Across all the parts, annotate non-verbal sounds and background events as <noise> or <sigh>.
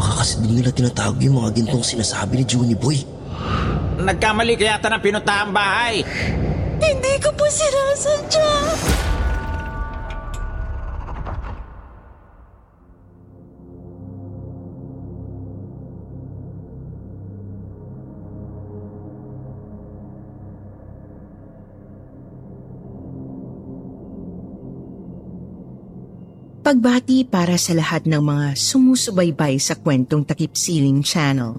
Baka kasi di nila tinatawag yung mga gintong sinasabi ni Juni Boy. Nagkamali kaya yata ng pinutahang bahay. Hindi ko po sinasadya. Pagbati para sa lahat ng mga sumusubaybay sa kwentong Takip Siling Channel.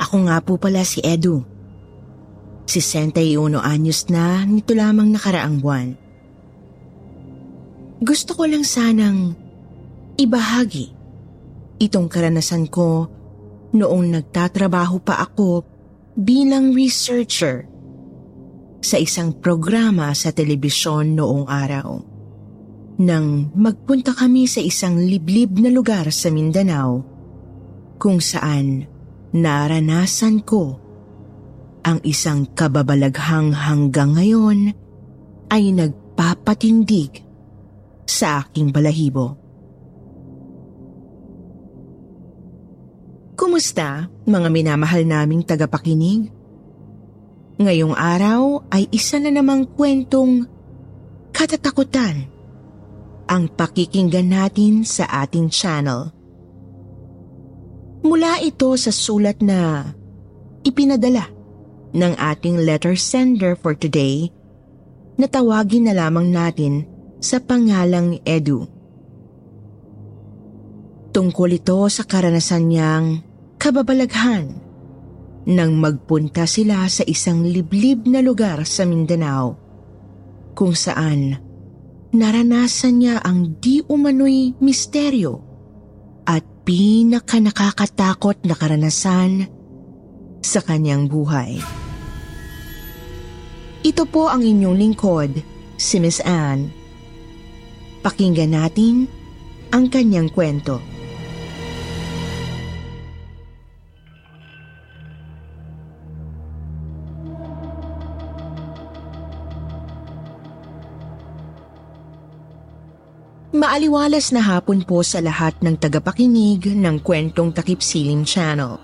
Ako nga po pala si Edu. 61 anyos na nito lamang nakaraang buwan. Gusto ko lang sanang ibahagi itong karanasan ko noong nagtatrabaho pa ako bilang researcher sa isang programa sa telebisyon noong araw nang magpunta kami sa isang liblib na lugar sa Mindanao kung saan naranasan ko ang isang kababalaghang hanggang ngayon ay nagpapatindig sa aking balahibo. Kumusta mga minamahal naming tagapakinig? Ngayong araw ay isa na namang kwentong katatakutan ang pakikinggan natin sa ating channel. Mula ito sa sulat na ipinadala ng ating letter sender for today na tawagin na lamang natin sa pangalang Edu. Tungkol ito sa karanasan niyang kababalaghan nang magpunta sila sa isang liblib na lugar sa Mindanao kung saan naranasan niya ang di umano'y misteryo at pinaka nakakatakot na karanasan sa kanyang buhay. Ito po ang inyong lingkod, si Miss Anne. Pakinggan natin ang kanyang kwento. Maaliwalas na hapon po sa lahat ng tagapakinig ng kwentong Takip Siling Channel.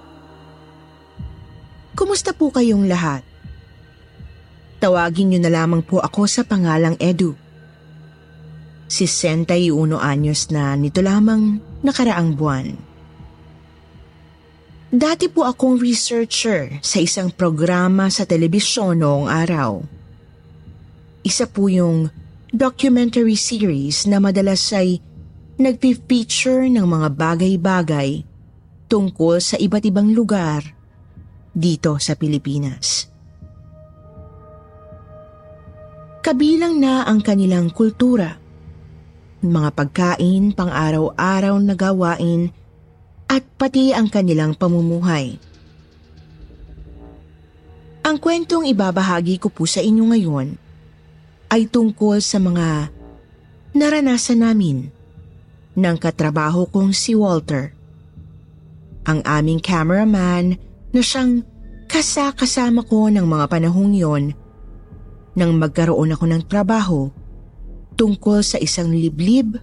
Kumusta po kayong lahat? Tawagin niyo na lamang po ako sa pangalang Edu. 61 anyos na nito lamang nakaraang buwan. Dati po akong researcher sa isang programa sa telebisyon noong araw. Isa po yung documentary series na madalas ay nagpi-feature ng mga bagay-bagay tungkol sa iba't ibang lugar dito sa Pilipinas. Kabilang na ang kanilang kultura, mga pagkain, pang-araw-araw na gawain, at pati ang kanilang pamumuhay. Ang kwentong ibabahagi ko po sa inyo ngayon ay tungkol sa mga naranasan namin ng katrabaho kong si Walter. Ang aming cameraman na siyang kasakasama ko ng mga panahong yon nang magkaroon ako ng trabaho tungkol sa isang liblib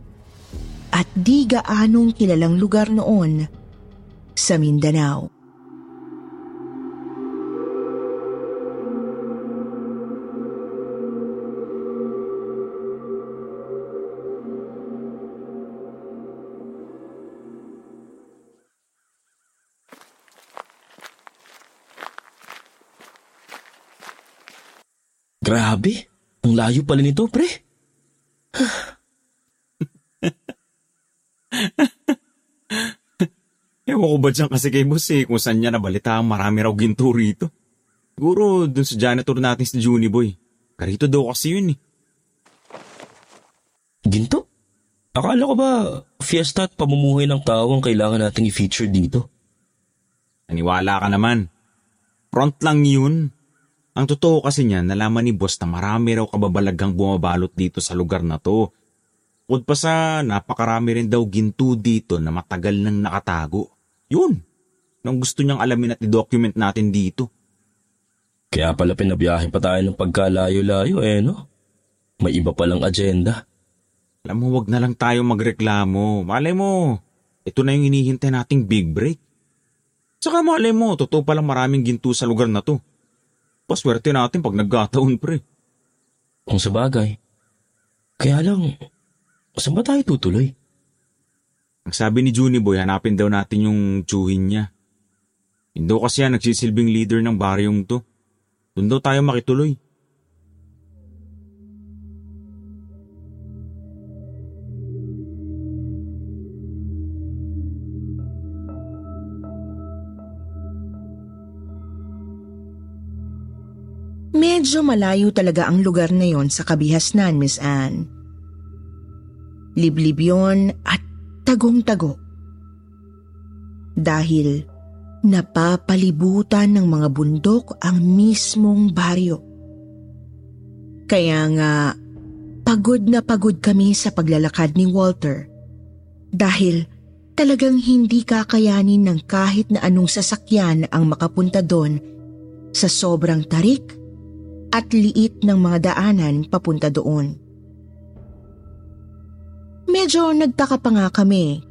at di gaanong kilalang lugar noon sa Mindanao. Grabe, ang layo pala nito, pre. <laughs> Ewan ko ba dyan kasi kay boss eh, kung saan niya nabalita ang marami raw ginto rito. Siguro dun sa janitor natin si Juni Boy. Karito daw kasi yun eh. Ginto? Akala ko ba fiesta at pamumuhay ng tao ang kailangan nating i-feature dito? Naniwala ka naman. Front lang yun. Ang totoo kasi niyan, nalaman ni boss na marami raw kababalaghang bumabalot dito sa lugar na to. Bukod pa sa napakarami rin daw ginto dito na matagal nang nakatago. Yun. Nang gusto niyang alamin at i-document natin dito. Kaya pala pinabiyahe pa tayo ng pagkalayo-layo eh, no? May iba palang agenda. Alam mo, wag na lang tayo magreklamo. Malay mo, ito na yung hinihintay nating big break. Saka malay mo, totoo palang maraming ginto sa lugar na to. Paswerte natin pag nagkataon, pre. Kung sa bagay. Kaya lang, saan ba tayo tutuloy? Ang sabi ni Juni Boy, hanapin daw natin yung tsuhin niya. Daw kasi yan nagsisilbing leader ng baryong to. Doon daw tayo makituloy. Medyo malayo talaga ang lugar na yon sa kabihasnan, Miss Anne. Liblib yon at tagong-tago. Dahil napapalibutan ng mga bundok ang mismong baryo. Kaya nga, pagod na pagod kami sa paglalakad ni Walter. Dahil talagang hindi kakayanin ng kahit na anong sasakyan ang makapunta doon sa sobrang tarik at liit ng mga daanan papunta doon. Medyo nagtaka pa nga kami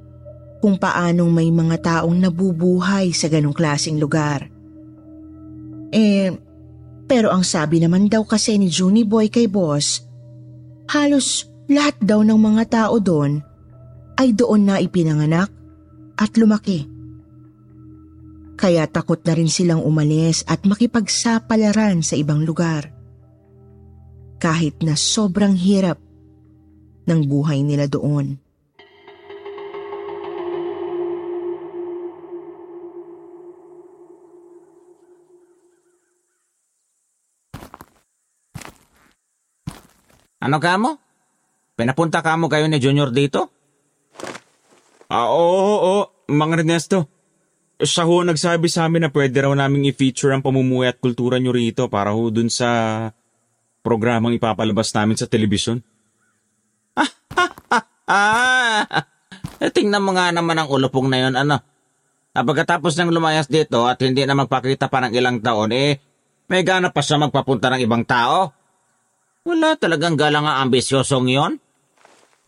kung paanong may mga taong nabubuhay sa ganong klaseng lugar. Eh, pero ang sabi naman daw kasi ni Junie Boy kay boss, halos lahat daw ng mga tao doon ay doon na ipinanganak at lumaki. Kaya takot na rin silang umalis at makipagsapalaran sa ibang lugar. Kahit na sobrang hirap ng buhay nila doon. Ano ka mo? Pinapunta ka mo kayo ni Junior dito? Ah, oo, oo, oo, Mang Ernesto. Siya ho nagsabi sa amin na pwede raw naming i-feature ang pamumuhay at kultura nyo rito para ho dun sa programang ipapalabas namin sa telebisyon. Ah, <laughs> eh, tingnan mo nga naman ang ulupong na yon ano. Ah, pagkatapos ng lumayas dito at hindi na magpakita pa ng ilang taon, eh, may gana pa siya magpapunta ng ibang tao. Wala talagang galang ang ambisyosong yon.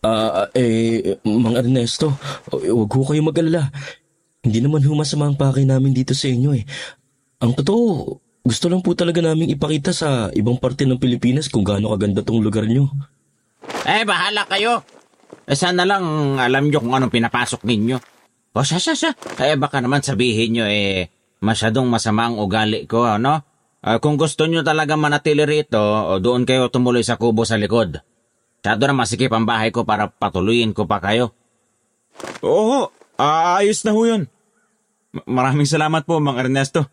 Ah, eh, Mang Ernesto, huwag ho kayo mag-alala. Hindi naman ho masama ang pakay namin dito sa inyo eh. Ang totoo, gusto lang po talaga namin ipakita sa ibang parte ng Pilipinas kung gaano kaganda tong lugar nyo. Eh, bahala kayo. Eh, sana lang alam nyo kung anong pinapasok ninyo. O, siya, siya, siya. Eh, baka naman sabihin nyo, eh, masyadong masama ang ugali ko, ano? Ah, kung gusto nyo talaga manatili rito, o doon kayo tumuloy sa kubo sa likod. Masyado na masikip ang bahay ko para patuloyin ko pa kayo. Oo, ah, ayos na ho yun. Ma- Maraming salamat po, Mang Ernesto.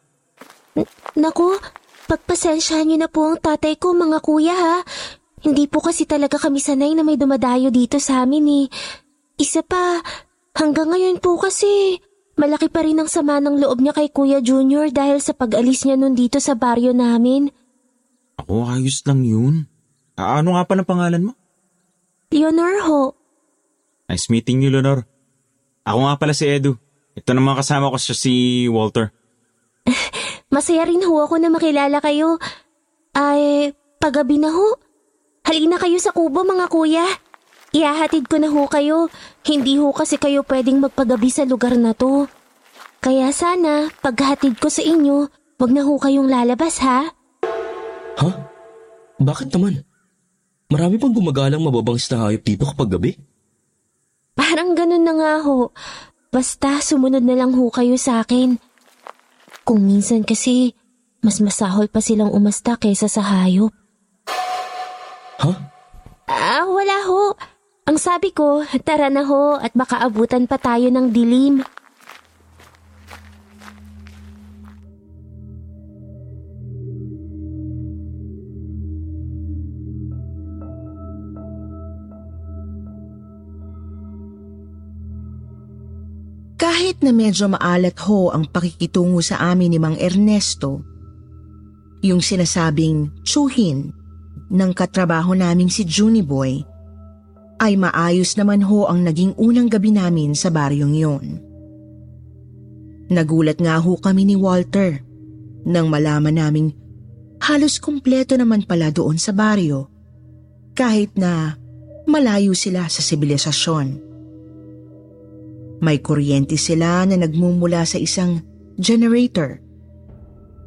Naku, pagpasensyahan niyo na po ang tatay ko mga kuya ha. Hindi po kasi talaga kami sanay na may dumadayo dito sa amin eh. Isa pa, hanggang ngayon po kasi, malaki pa rin ang sama ng loob niya kay Kuya Junior dahil sa pag-alis niya nun dito sa baryo namin. Ako, ayos lang yun. Ano nga pa ng pangalan mo? Leonor ho, Nice meeting you, Leonor. Ako nga pala si Edu. Ito naman kasama ko siya si Walter. <laughs> masaya rin ho ako na makilala kayo. Ay, paggabi na ho. Halina kayo sa kubo mga kuya. Ihahatid ko na ho kayo. Hindi ho kasi kayo pwedeng magpagabi sa lugar na to. Kaya sana, paghatid ko sa inyo, wag na ho kayong lalabas ha. Ha? Bakit naman? Marami pang gumagalang mababangis na hayop dito kapag gabi. Parang ganun na nga ho. Basta sumunod na lang ho kayo sa akin. Kung minsan kasi, mas masahol pa silang umasta kaysa sa hayop. Ha? Ah, wala ho. Ang sabi ko, tara na ho at makaabutan pa tayo ng dilim. Kahit na medyo maalat ho ang pakikitungo sa amin ni Mang Ernesto, yung sinasabing tsuhin ng katrabaho naming si Junie Boy, ay maayos naman ho ang naging unang gabi namin sa baryong yon. Nagulat nga ho kami ni Walter nang malaman naming halos kumpleto naman pala doon sa baryo kahit na malayo sila sa sibilisasyon. May kuryente sila na nagmumula sa isang generator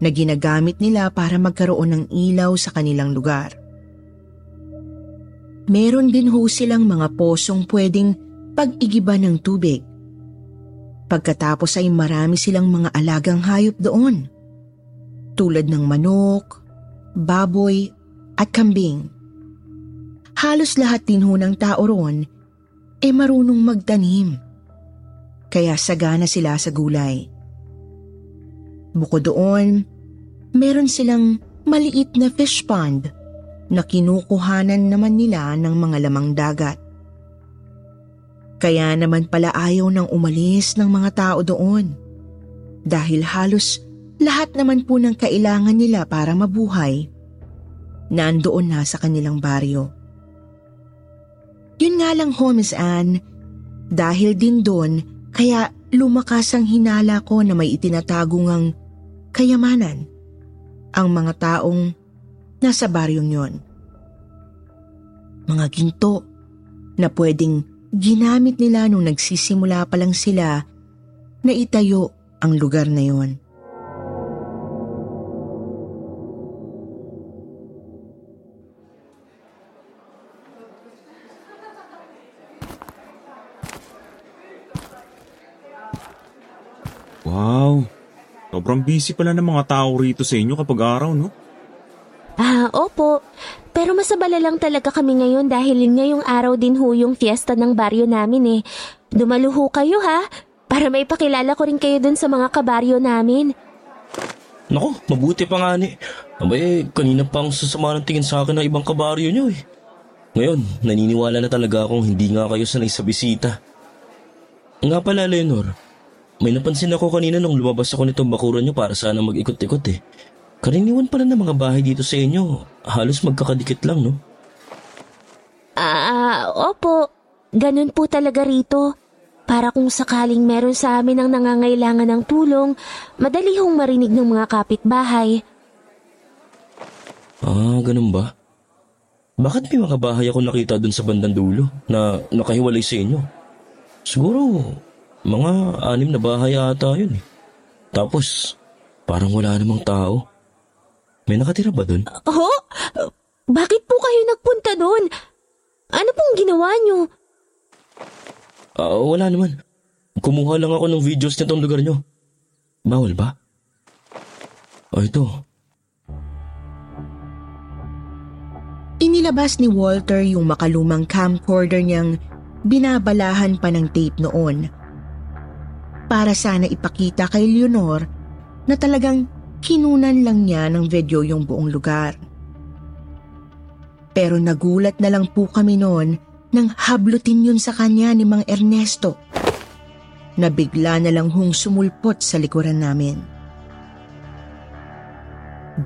na ginagamit nila para magkaroon ng ilaw sa kanilang lugar. Meron din ho silang mga posong pwedeng pag-igiba ng tubig. Pagkatapos ay marami silang mga alagang hayop doon. Tulad ng manok, baboy at kambing. Halos lahat din ho ng tao roon e marunong magtanim kaya sagana sila sa gulay. Bukod doon, meron silang maliit na fish pond na kinukuhanan naman nila ng mga lamang dagat. Kaya naman pala ayaw nang umalis ng mga tao doon dahil halos lahat naman po ng kailangan nila para mabuhay nandoon na sa kanilang baryo. Yun nga lang ho, Miss Anne, dahil din doon kaya lumakas ang hinala ko na may itinatago ngang kayamanan ang mga taong nasa baryong yon. Mga ginto na pwedeng ginamit nila nung nagsisimula pa lang sila na itayo ang lugar na yon. Sobrang busy pala ng mga tao rito sa inyo kapag araw, no? Ah, opo. Pero masabala lang talaga kami ngayon dahil ngayong araw din ho yung fiesta ng baryo namin eh. Dumaluho kayo ha, para may pakilala ko rin kayo dun sa mga kabaryo namin. Nako, mabuti pa nga ni. Abay, kanina pa ang sasama ng tingin sa akin ng ibang kabaryo nyo eh. Ngayon, naniniwala na talaga akong hindi nga kayo sanay sa bisita. Nga pala, Leonor, may napansin ako kanina nung lumabas ako nitong bakuran nyo para sana mag-ikot-ikot eh. Karaniwan pala ng mga bahay dito sa inyo. Halos magkakadikit lang, no? Ah, opo. Ganun po talaga rito. Para kung sakaling meron sa amin ang nangangailangan ng tulong, madali hong marinig ng mga kapitbahay. Ah, ganun ba? Bakit may mga bahay ako nakita dun sa bandang dulo na nakahiwalay sa inyo? Siguro, mga anim na bahay ata yun eh. Tapos, parang wala namang tao. May nakatira ba dun? Ho? Bakit po kayo nagpunta doon? Ano pong ginawa niyo? Ah, wala naman. Kumuha lang ako ng videos nitong lugar nyo. Bawal ba? Oh, ito. Inilabas ni Walter yung makalumang camcorder niyang binabalahan pa ng tape noon. Para sana ipakita kay Leonor na talagang kinunan lang niya ng video yung buong lugar. Pero nagulat na lang po kami noon nang hablutin yun sa kanya ni Mang Ernesto na bigla na lang hong sumulpot sa likuran namin.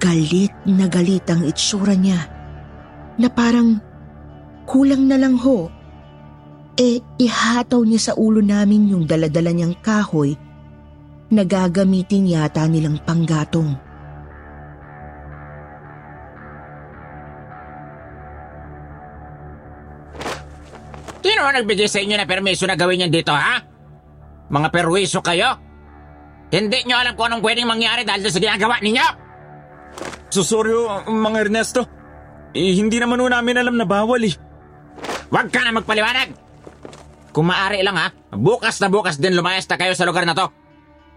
Galit na galit ang itsura niya na parang kulang na lang ho. E ihataw niya sa ulo namin yung daladala niyang kahoy na gagamitin yata nilang panggatong. Sino ang nagbigay sa inyo na permiso na gawin yan dito, ha? Mga perwiso kayo? Hindi nyo alam kung anong pwedeng mangyari dahil sa ginagawa ninyo? Susoryo, mga Ernesto. Eh, hindi naman ho namin alam na bawal eh. Huwag ka na magpaliwanag! Kung maaari lang ha, bukas na bukas din lumayas na kayo sa lugar na to.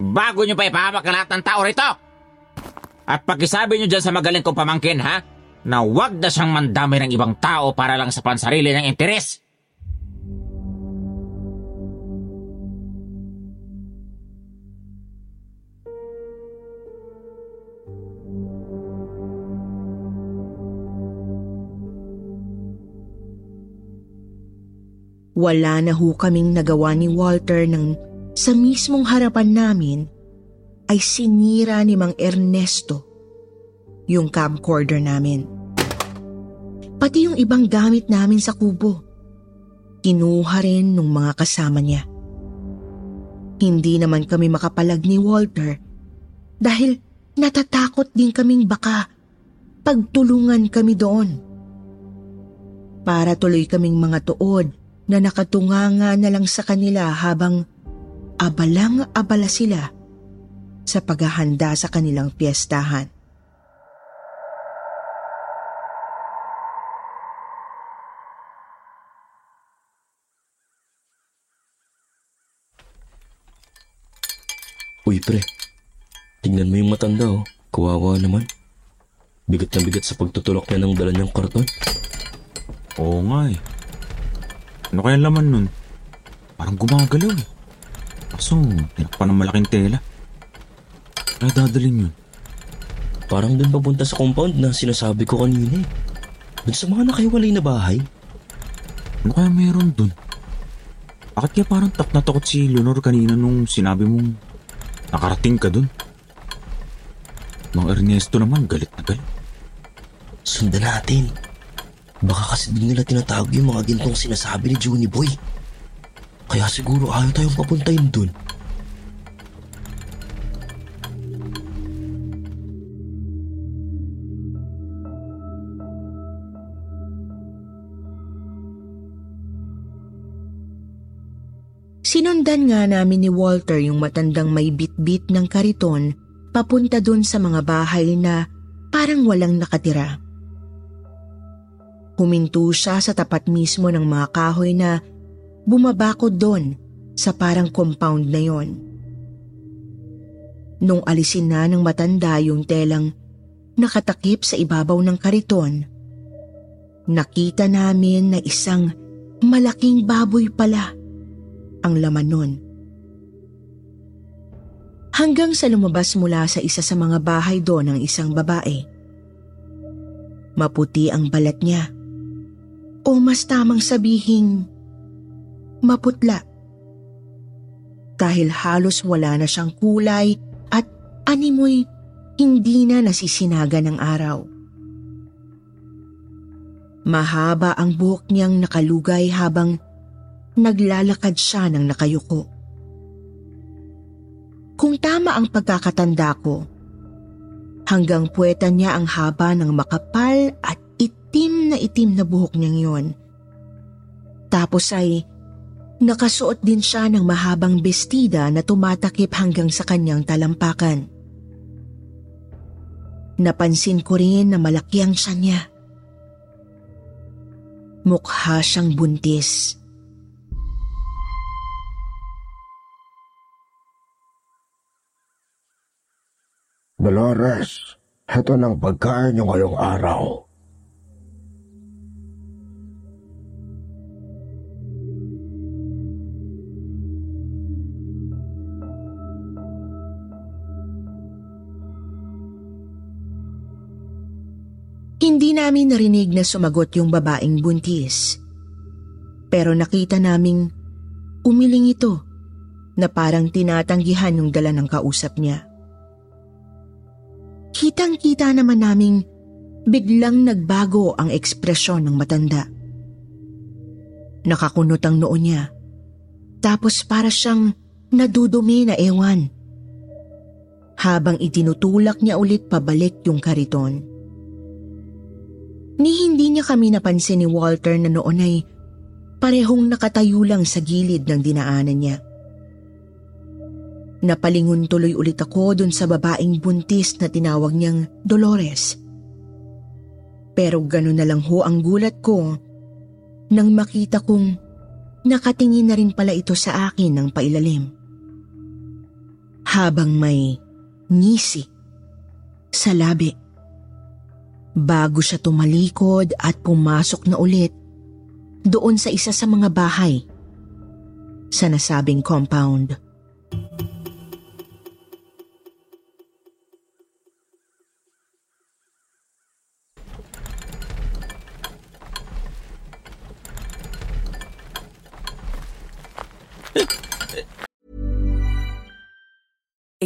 Bago nyo pa ipahamak ang lahat ng tao rito. At pakisabi nyo dyan sa magaling kong pamangkin ha, na huwag na siyang mandami ng ibang tao para lang sa pansarili ng interes. Wala na ho kaming nagawa ni Walter nang sa mismong harapan namin ay sinira ni Mang Ernesto yung camcorder namin. Pati yung ibang gamit namin sa kubo. Kinuha rin ng mga kasama niya. Hindi naman kami makapalag ni Walter dahil natatakot din kaming baka pagtulungan kami doon. Para tuloy kaming mga tuod na nakatunganga na lang sa kanila habang abalang-abala sila sa paghahanda sa kanilang piyestahan. Uy pre, tingnan mo yung matanda oh. Kawawa naman. Bigat na bigat sa pagtutulak niya ng dala niyang karton. Oo nga eh. Ano kaya laman nun? Parang gumagalaw eh. Kaso, tinakpan ng malaking tela. Kaya dadalhin yun. Parang dun papunta sa compound na sinasabi ko kanina eh. Dun sa mga nakahiwalay na bahay. Ano kaya meron dun? Bakit kaya parang tak na takot si Leonor kanina nung sinabi mong nakarating ka dun? Mang Ernesto naman galit na galit. Sundan natin. Baka kasi din nila tinatago yung mga gintong sinasabi ni Juni Boy. Kaya siguro ayaw tayong papuntayin dun. Sinundan nga namin ni Walter yung matandang may bit-bit ng kariton papunta dun sa mga bahay na parang walang nakatira. Huminto siya sa tapat mismo ng mga kahoy na bumabakod doon sa parang compound na yon. Nung alisin na ng matanda yung telang nakatakip sa ibabaw ng kariton, nakita namin na isang malaking baboy pala ang laman nun. Hanggang sa lumabas mula sa isa sa mga bahay doon ang isang babae. Maputi ang balat niya. O mas tamang sabihing maputla. Dahil halos wala na siyang kulay at animoy hindi na nasisinaga ng araw. Mahaba ang buhok niyang nakalugay habang naglalakad siya ng nakayuko. Kung tama ang pagkakatanda ko, hanggang puweta niya ang haba ng makapal at itim na itim na buhok niyang yon. Tapos ay nakasuot din siya ng mahabang bestida na tumatakip hanggang sa kanyang talampakan. Napansin ko rin na malaki ang siya niya. Mukha siyang buntis. Dolores, heto ng pagkain niyo ngayong araw. Hindi namin narinig na sumagot yung babaeng buntis. Pero nakita naming umiling ito na parang tinatanggihan yung dala ng kausap niya. Kitang-kita naman naming biglang nagbago ang ekspresyon ng matanda. Nakakunot ang noo niya. Tapos para siyang nadudumi na ewan. Habang itinutulak niya ulit pabalik yung kariton. Ni hindi niya kami napansin ni Walter na noon ay parehong nakatayo lang sa gilid ng dinaanan niya. Napalingon tuloy ulit ako dun sa babaeng buntis na tinawag niyang Dolores. Pero gano'n na lang ho ang gulat ko nang makita kong nakatingin na rin pala ito sa akin ng pailalim. Habang may ngisi sa labi. Bago siya tumalikod at pumasok na ulit doon sa isa sa mga bahay sa nasabing compound.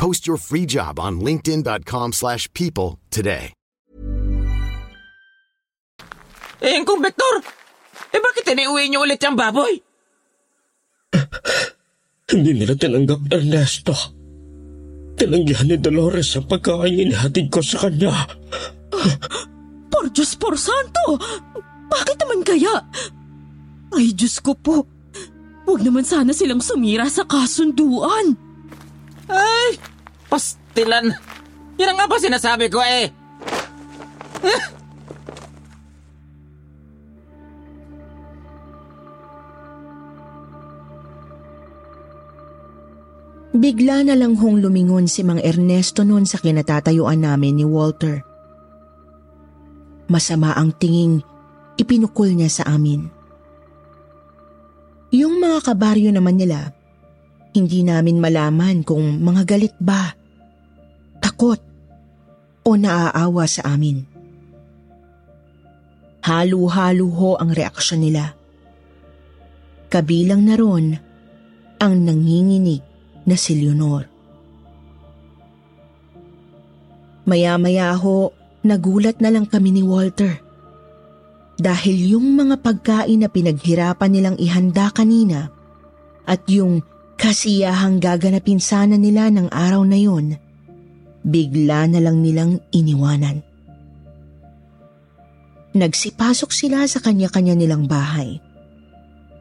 Post your free job on linkedin.com/people slash people today. Eh, kumbektor! Eh, bakit iniuwi niyo ulit yung baboy? Hindi nila tinanggap Ernesto. Tinanggihan ni Dolores ang pagkain inihatid ko sa kanya. Por Diyos por Santo! Bakit naman kaya? Ay, Diyos ko po. Huwag naman sana silang sumira sa kasunduan. Ay, pastilan. Yan nga ba sinasabi ko eh. Bigla na lang hong lumingon si Mang Ernesto noon sa kinatatayuan namin ni Walter. Masama ang tinging ipinukol niya sa amin. Yung mga kabaryo naman nila, hindi namin malaman kung mga galit ba, takot, o naaawa sa amin. Halo-halo ho ang reaksyon nila. Kabilang na ron ang nanginginig na si Leonor. Maya-maya ho, nagulat na lang kami ni Walter. Dahil yung mga pagkain na pinaghirapan nilang ihanda kanina at yung kasiyahang gaganapin sana nila ng araw na yon, bigla na lang nilang iniwanan. Nagsipasok sila sa kanya-kanya nilang bahay.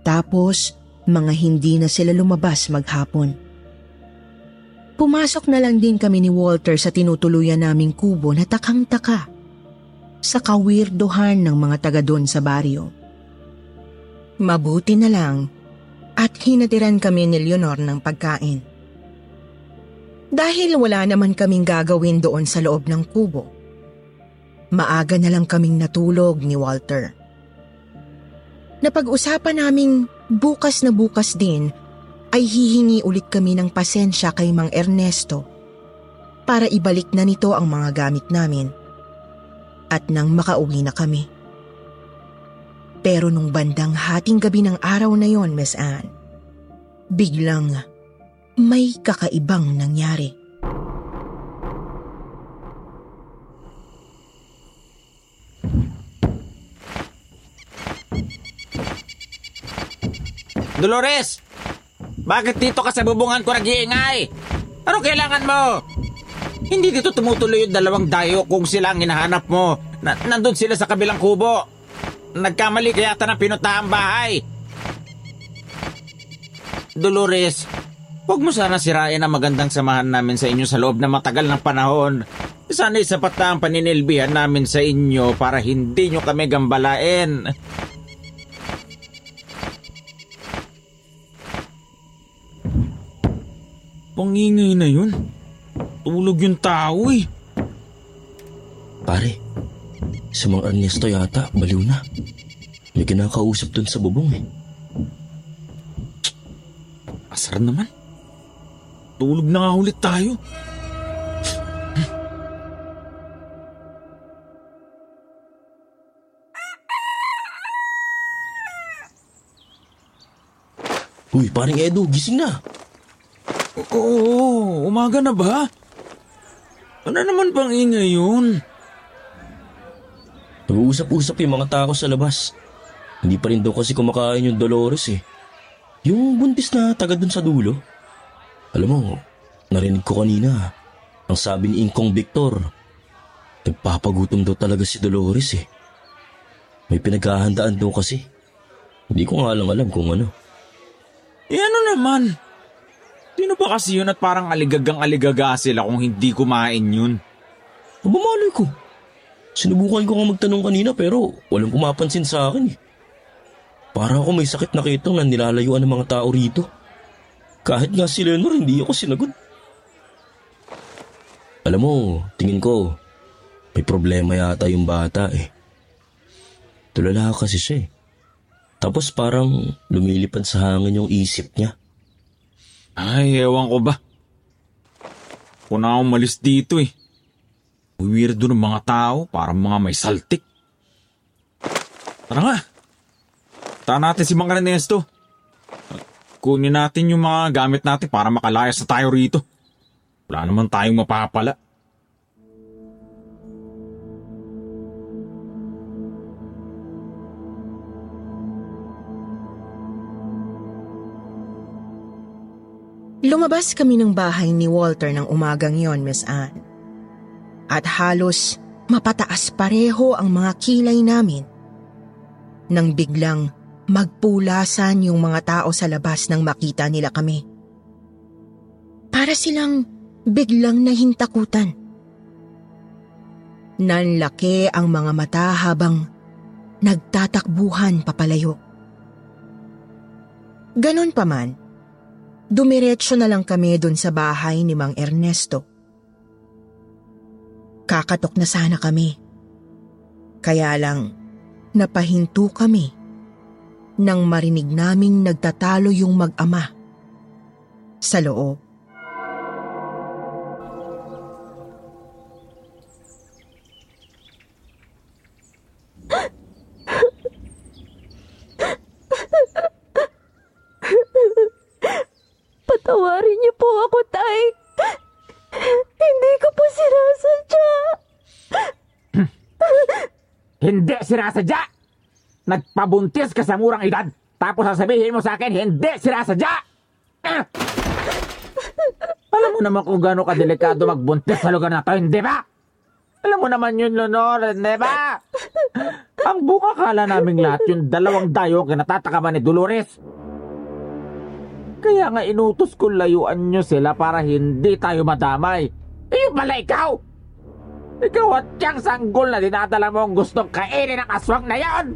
Tapos, mga hindi na sila lumabas maghapon. Pumasok na lang din kami ni Walter sa tinutuluyan naming kubo na takang-taka sa kawirdohan ng mga taga doon sa baryo. Mabuti na lang at hinatiran kami ni Leonor ng pagkain. Dahil wala naman kaming gagawin doon sa loob ng kubo, maaga na lang kaming natulog ni Walter. Napag-usapan naming bukas na bukas din ay hihingi ulit kami ng pasensya kay Mang Ernesto para ibalik na nito ang mga gamit namin at nang makauwi na kami. Pero nung bandang hating gabi ng araw na yon, Miss Anne, biglang may kakaibang nangyari. Dolores! Bakit dito ka sa bubungan ko nag-iingay? Ano kailangan mo? Hindi dito tumutuloy yung dalawang dayo kung sila ang hinahanap mo. Na nandun sila sa kabilang kubo. Nagkamali kaya yata ng pinuntahan bahay. Dolores, huwag mo sana sirain ang magandang samahan namin sa inyo sa loob na matagal ng panahon. Sana'y sapat na ang paninilbihan namin sa inyo para hindi nyo kami gambalain. Pangingay na yun. Tulog yung tao eh. Pare, Si Mang Ernesto yata, baliw na. May kinakausap dun sa bubong eh. Asar naman. Tulog na nga ulit tayo. Uy, paring Edo, gising na. Oo, umaga na ba? Ano naman pang ingay yun? Nag-uusap-usap yung mga tao sa labas. Hindi pa rin daw kasi kumakain yung Dolores eh. Yung buntis na taga dun sa dulo. Alam mo, narinig ko kanina. Ang sabi ni Ingkong Victor, nagpapagutom daw talaga si Dolores eh. May pinaghahandaan daw kasi. Hindi ko nga lang alam kung ano. Eh ano naman? Sino ba kasi yun at parang aligagang aligaga sila kung hindi kumain yun? Abamaloy ko. Sinubukan ko nga magtanong kanina pero walang pumapansin sa akin eh. Para ako may sakit na kitong na nilalayuan ng mga tao rito. Kahit nga si Leonor, hindi ako sinagot. Alam mo, tingin ko, may problema yata yung bata eh. Tulala kasi siya eh. Tapos parang lumilipad sa hangin yung isip niya. Ay, ewan ko ba. Kung na umalis dito eh. Weirdo ng mga tao, parang mga may saltik. Tara nga. Tara natin si Mang Ernesto. Kunin natin yung mga gamit natin para makalayas na tayo rito. Wala naman tayong mapapala. Lumabas kami ng bahay ni Walter ng umagang yon, Miss Anne. At halos mapataas pareho ang mga kilay namin. Nang biglang magpulasan yung mga tao sa labas nang makita nila kami. Para silang biglang nahintakutan. Nanlaki ang mga mata habang nagtatakbuhan papalayo. Ganon pa man, dumiretso na lang kami dun sa bahay ni Mang Ernesto. Kakatok na sana kami. Kaya lang, napahinto kami nang marinig naming nagtatalo yung mag-ama sa loob. Patawarin niyo po ako, Tay. Hindi ko po sinasadya. Hindi sinasadya! Nagpabuntis ka sa murang edad, tapos sasabihin mo sa akin, hindi sinasadya! Ah! Alam mo naman kung gaano kadelikado magbuntis sa lugar na to, hindi ba? Alam mo naman yun, Leonor, hindi ba? Ang buka kala naming lahat yung dalawang dayo ang kinatatakaman ni Dolores. Kaya nga inutos ko layuan nyo sila para hindi tayo madamay. Eh, pala ikaw! Ikaw at tiyang sanggol na dinadala mo ang gustong kainin ng aswang na yan!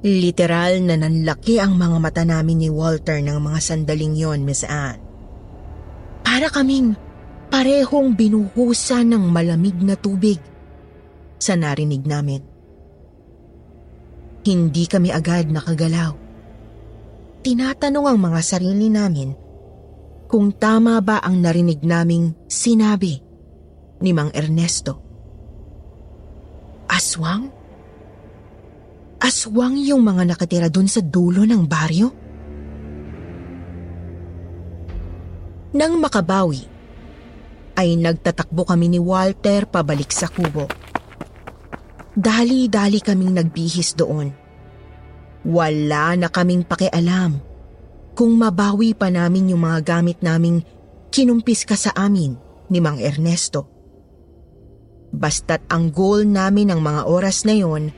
Literal na nanlaki ang mga mata namin ni Walter ng mga sandaling yon, Miss Anne. Para kaming parehong binuhusan ng malamig na tubig sa narinig namin. Hindi kami agad nakagalaw. Tinatanong ang mga sarili namin kung tama ba ang narinig naming sinabi ni Mang Ernesto. Aswang? Aswang yung mga nakatira dun sa dulo ng baryo? Nang makabawi, ay nagtatakbo kami ni Walter pabalik sa kubo. Dali-dali kaming nagbihis doon. Wala na kaming pakialam kung mabawi pa namin yung mga gamit naming kinumpis ka sa amin ni Mang Ernesto. Basta't ang goal namin ng mga oras na yon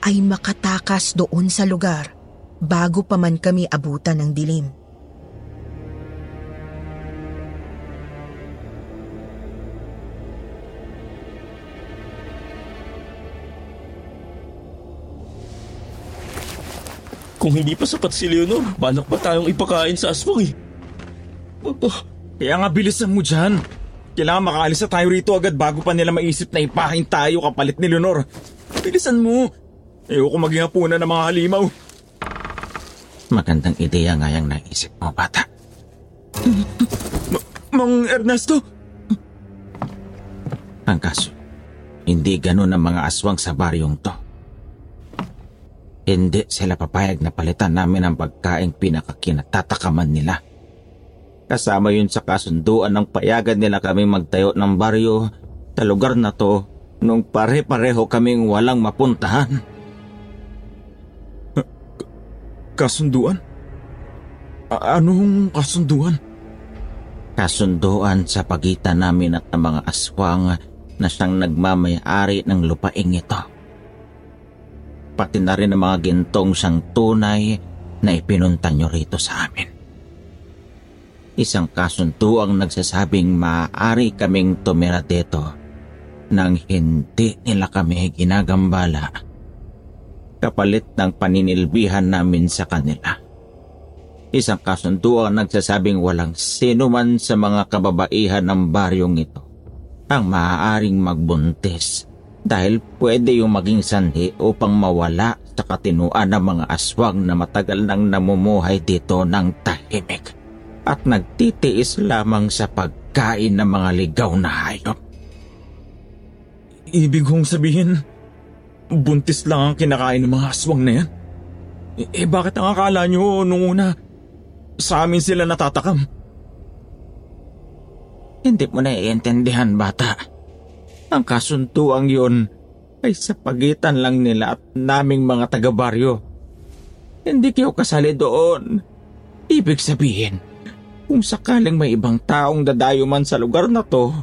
ay makatakas doon sa lugar bago pa man kami abutan ng dilim. Kung hindi pa sapat si Leonor, balak pa tayong ipakain sa aswang eh. Oh, oh, Kaya nga bilisan mo dyan. Kailangan makaalis na tayo rito agad bago pa nila maisip na ipahin tayo kapalit ni Leonor. Bilisan mo. Ayoko maging hapunan ng mga halimaw. Magandang ideya nga yung naisip mo, bata. Mang Ernesto? Ang kaso, hindi ganun ang mga aswang sa baryong to. Hindi sila papayag na palitan namin ang pagkaing pinakakinattatakaman nila. Kasama yun sa kasunduan ng payagan nila kami magtayo ng baryo sa lugar na to nung pare-pareho kaming walang mapuntahan. Kasunduan? A- anong kasunduan? Kasunduan sa pagitan namin at ng mga aswang na siyang nagmamayari ng lupaing ito. Pati na rin ang mga gintong siyang tunay na ipinunta nyo rito sa amin. Isang kasunduang nagsasabing maaari kaming tumira dito nang hindi nila kami ginagambala kapalit ng paninilbihan namin sa kanila. Isang kasunduang nagsasabing walang sino man sa mga kababaihan ng baryong ito ang maaaring magbuntis dahil pwede yung maging sanhi upang mawala sa katinuan ng mga aswang na matagal nang namumuhay dito ng tahimik at nagtitiis lamang sa pagkain ng mga ligaw na hayop. Ibig kong sabihin, buntis lang ang kinakain ng mga aswang na yan? Eh, bakit ang akala nyo nung una sa amin sila natatakam? Hindi mo na iintindihan, bata. Ang kasuntuang yun ay sa pagitan lang nila at naming mga taga-baryo. Hindi kayo kasali doon. Ibig sabihin, kung sakaling may ibang taong dadayo man sa lugar na to,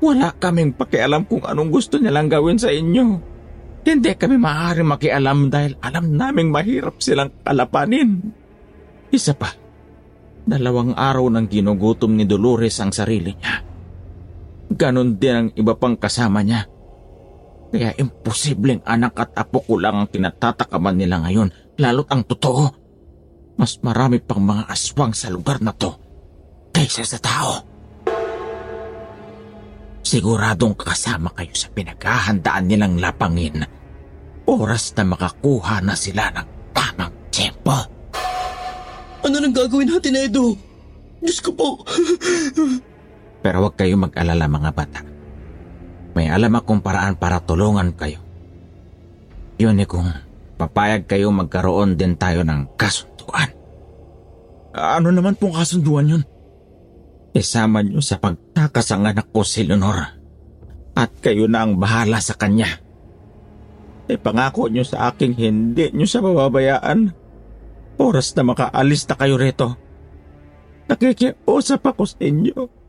wala kaming pakialam kung anong gusto nilang gawin sa inyo. Hindi kami maaari makialam dahil alam naming mahirap silang kalapanin. Isa pa, dalawang araw nang ginugutom ni Dolores ang sarili niya. Ganon din ang iba pang kasama niya. Kaya imposibleng anak at apo ko lang ang kinatatakaman nila ngayon, lalo't ang totoo. Mas marami pang mga aswang sa lugar na to kaysa sa tao. Siguradong kasama kayo sa pinaghahandaan nilang lapangin. Oras na makakuha na sila ng tamang tiyempo. Ano nang gagawin natin, Edo? Diyos ko po. <laughs> Pero huwag kayo mag-alala mga bata. May alam akong paraan para tulungan kayo. Yun eh kung papayag kayo magkaroon din tayo ng kasunduan. Ano naman pong kasunduan yun? Isama niyo sa pagtakas ang anak ko si Leonor. At kayo na ang bahala sa kanya. Ipangako niyo sa aking hindi niyo siya mababayaan. Oras na makaalis na kayo rito. Nakikiusap ako sa inyo.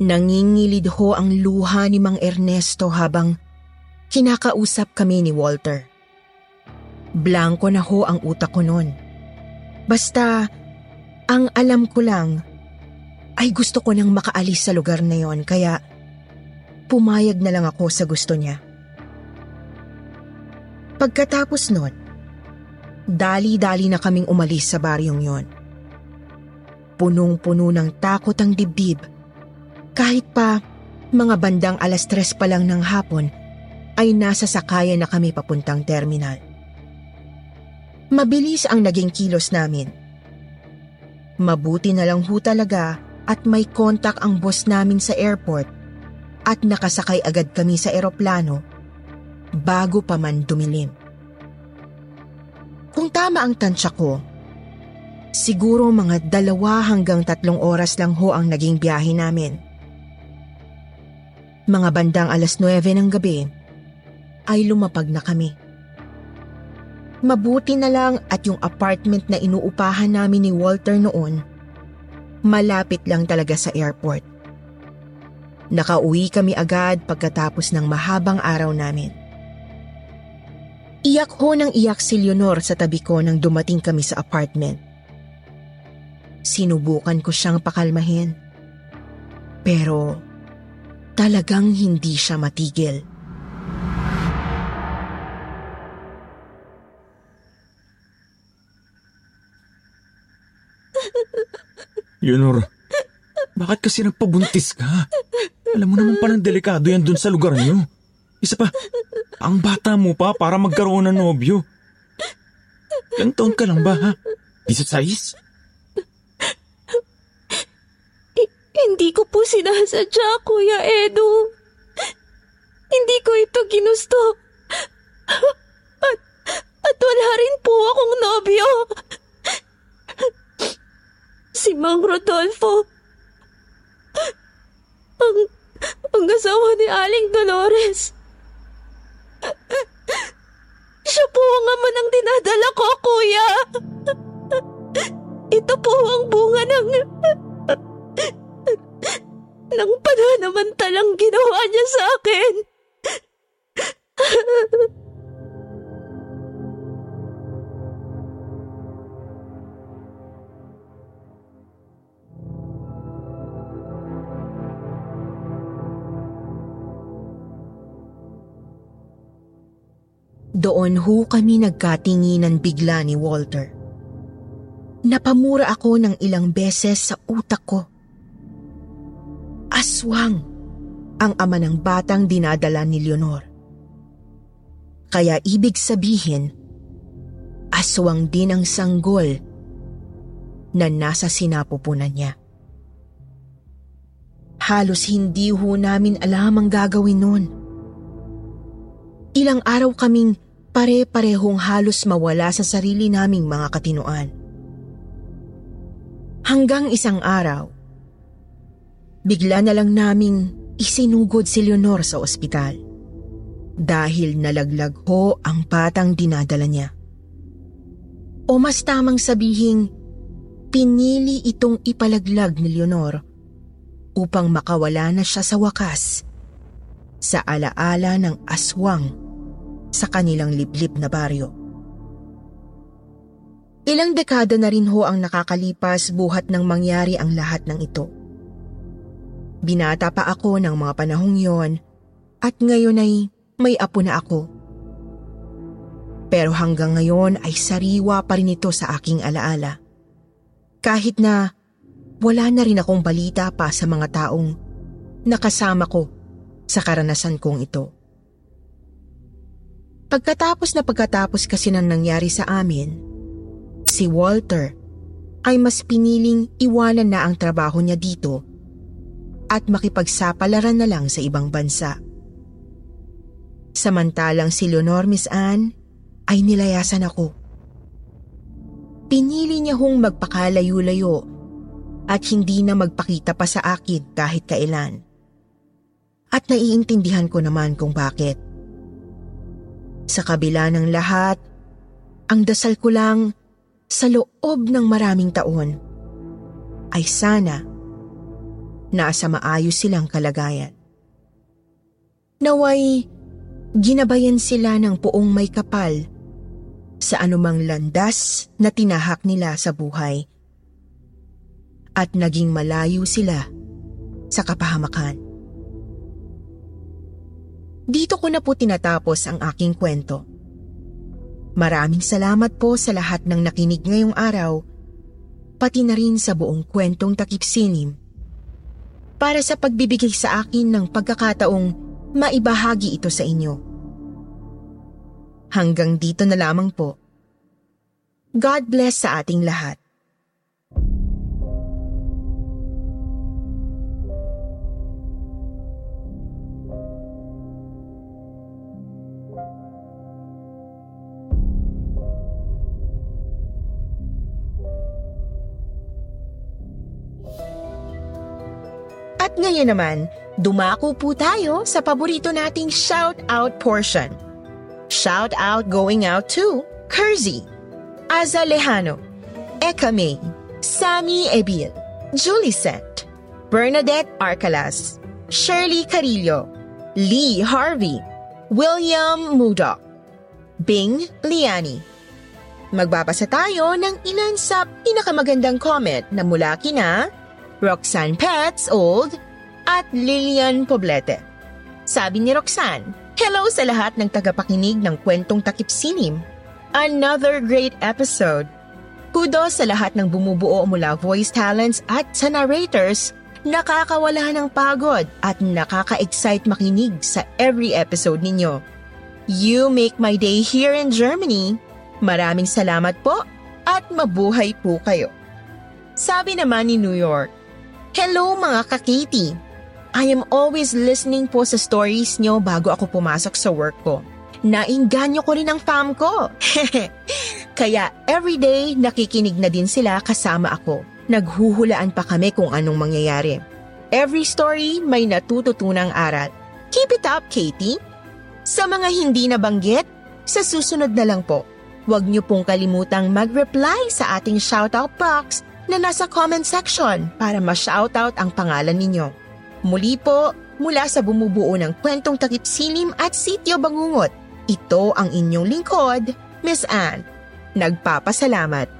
Nangingilid ho ang luha ni Mang Ernesto habang kinakausap kami ni Walter. Blanco na ho ang utak ko noon. Basta, ang alam ko lang ay gusto ko nang makaalis sa lugar na yon kaya pumayag na lang ako sa gusto niya. Pagkatapos nun, dali-dali na kaming umalis sa baryong yon. Punong-puno ng takot ang dibdib. Kahit pa mga bandang alas tres pa lang ng hapon ay nasa sakayan na kami papuntang terminal. Mabilis ang naging kilos namin. Mabuti na lang ho talaga at may kontak ang boss namin sa airport at nakasakay agad kami sa eroplano bago pa man dumilim. Kung tama ang tansya ko, siguro mga dalawa hanggang tatlong oras lang ho ang naging biyahe namin. Mga bandang alas 9 ng gabi ay lumapag na kami. Mabuti na lang at yung apartment na inuupahan namin ni Walter noon, malapit lang talaga sa airport. Nakauwi kami agad pagkatapos ng mahabang araw namin. Iyak ho ng iyak si Leonor sa tabi ko nang dumating kami sa apartment. Sinubukan ko siyang pakalmahin. Pero talagang hindi siya matigil. Leonor, bakit kasi nagpabuntis ka? Alam mo naman palang delikado yan dun sa lugar niyo. Isa pa, ang bata mo pa para magkaroon ng nobyo. Ilang taon ka lang ba, ha? 16? Hindi ko po sinasadya, Kuya Edu. Hindi ko ito ginusto. At, at wala rin po akong nobyo. Si Mang Rodolfo. Ang, ang asawa ni Aling Dolores. Siya po ang ama ng dinadala ko, kuya. Ito po ang bunga ng... ng pananamantalang ginawa niya sa akin. Doon ho kami nagkatinginan bigla ni Walter. Napamura ako ng ilang beses sa utak ko. Aswang ang ama ng batang dinadala ni Leonor. Kaya ibig sabihin, aswang din ang sanggol na nasa sinapupunan niya. Halos hindi ho namin alam ang gagawin noon. Ilang araw kaming pare-parehong halos mawala sa sarili naming mga katinuan. Hanggang isang araw, bigla na lang naming isinugod si Leonor sa ospital dahil nalaglag ho ang patang dinadala niya. O mas tamang sabihing, pinili itong ipalaglag ni Leonor upang makawala na siya sa wakas sa alaala ng aswang sa kanilang liblib na baryo. Ilang dekada na rin ho ang nakakalipas buhat ng mangyari ang lahat ng ito. Binata pa ako ng mga panahong yon at ngayon ay may apo na ako. Pero hanggang ngayon ay sariwa pa rin ito sa aking alaala. Kahit na wala na rin akong balita pa sa mga taong nakasama ko sa karanasan kong ito. Pagkatapos na pagkatapos kasi nang nangyari sa amin, si Walter ay mas piniling iwanan na ang trabaho niya dito at makipagsapalaran na lang sa ibang bansa. Samantalang si Leonor Miss Anne ay nilayasan ako. Pinili niya hong magpakalayo-layo at hindi na magpakita pa sa akin kahit kailan. At naiintindihan ko naman kung bakit. Sa kabila ng lahat, ang dasal ko lang sa loob ng maraming taon ay sana nasa maayos silang kalagayan. Naway, ginabayan sila ng puong may kapal sa anumang landas na tinahak nila sa buhay at naging malayo sila sa kapahamakan. Dito ko na po tinatapos ang aking kwento. Maraming salamat po sa lahat ng nakinig ngayong araw, pati na rin sa buong kwentong takip sinim para sa pagbibigay sa akin ng pagkakataong maibahagi ito sa inyo. Hanggang dito na lamang po. God bless sa ating lahat. At ngayon naman, dumako po tayo sa paborito nating shout-out portion. Shout-out going out to Kersey, Aza Lejano, Eka May, Sammy Ebil, Julie Bernadette Arcalas, Shirley Carillo, Lee Harvey, William Mudok, Bing Liani. Magbabasa tayo ng ilan sa pinakamagandang comment na mula kina Roxanne Pets Old at Lilian Poblete. Sabi ni Roxanne, Hello sa lahat ng tagapakinig ng kwentong takip sinim. Another great episode. Kudos sa lahat ng bumubuo mula voice talents at sa narrators nakakawala ng pagod at nakaka-excite makinig sa every episode ninyo. You make my day here in Germany. Maraming salamat po at mabuhay po kayo. Sabi naman ni New York, Hello mga ka-Katie! I am always listening po sa stories nyo bago ako pumasok sa work ko. Nainganyo ko rin ang fam ko. <laughs> Kaya everyday nakikinig na din sila kasama ako. Naghuhulaan pa kami kung anong mangyayari. Every story may natututunang aral. Keep it up, Katie! Sa mga hindi nabanggit, sa susunod na lang po. Huwag niyo pong kalimutang mag-reply sa ating shoutout box na nasa comment section para ma-shoutout ang pangalan ninyo. Muli po, mula sa bumubuo ng kwentong takip silim at sityo bangungot, ito ang inyong lingkod, Miss Anne. Nagpapasalamat.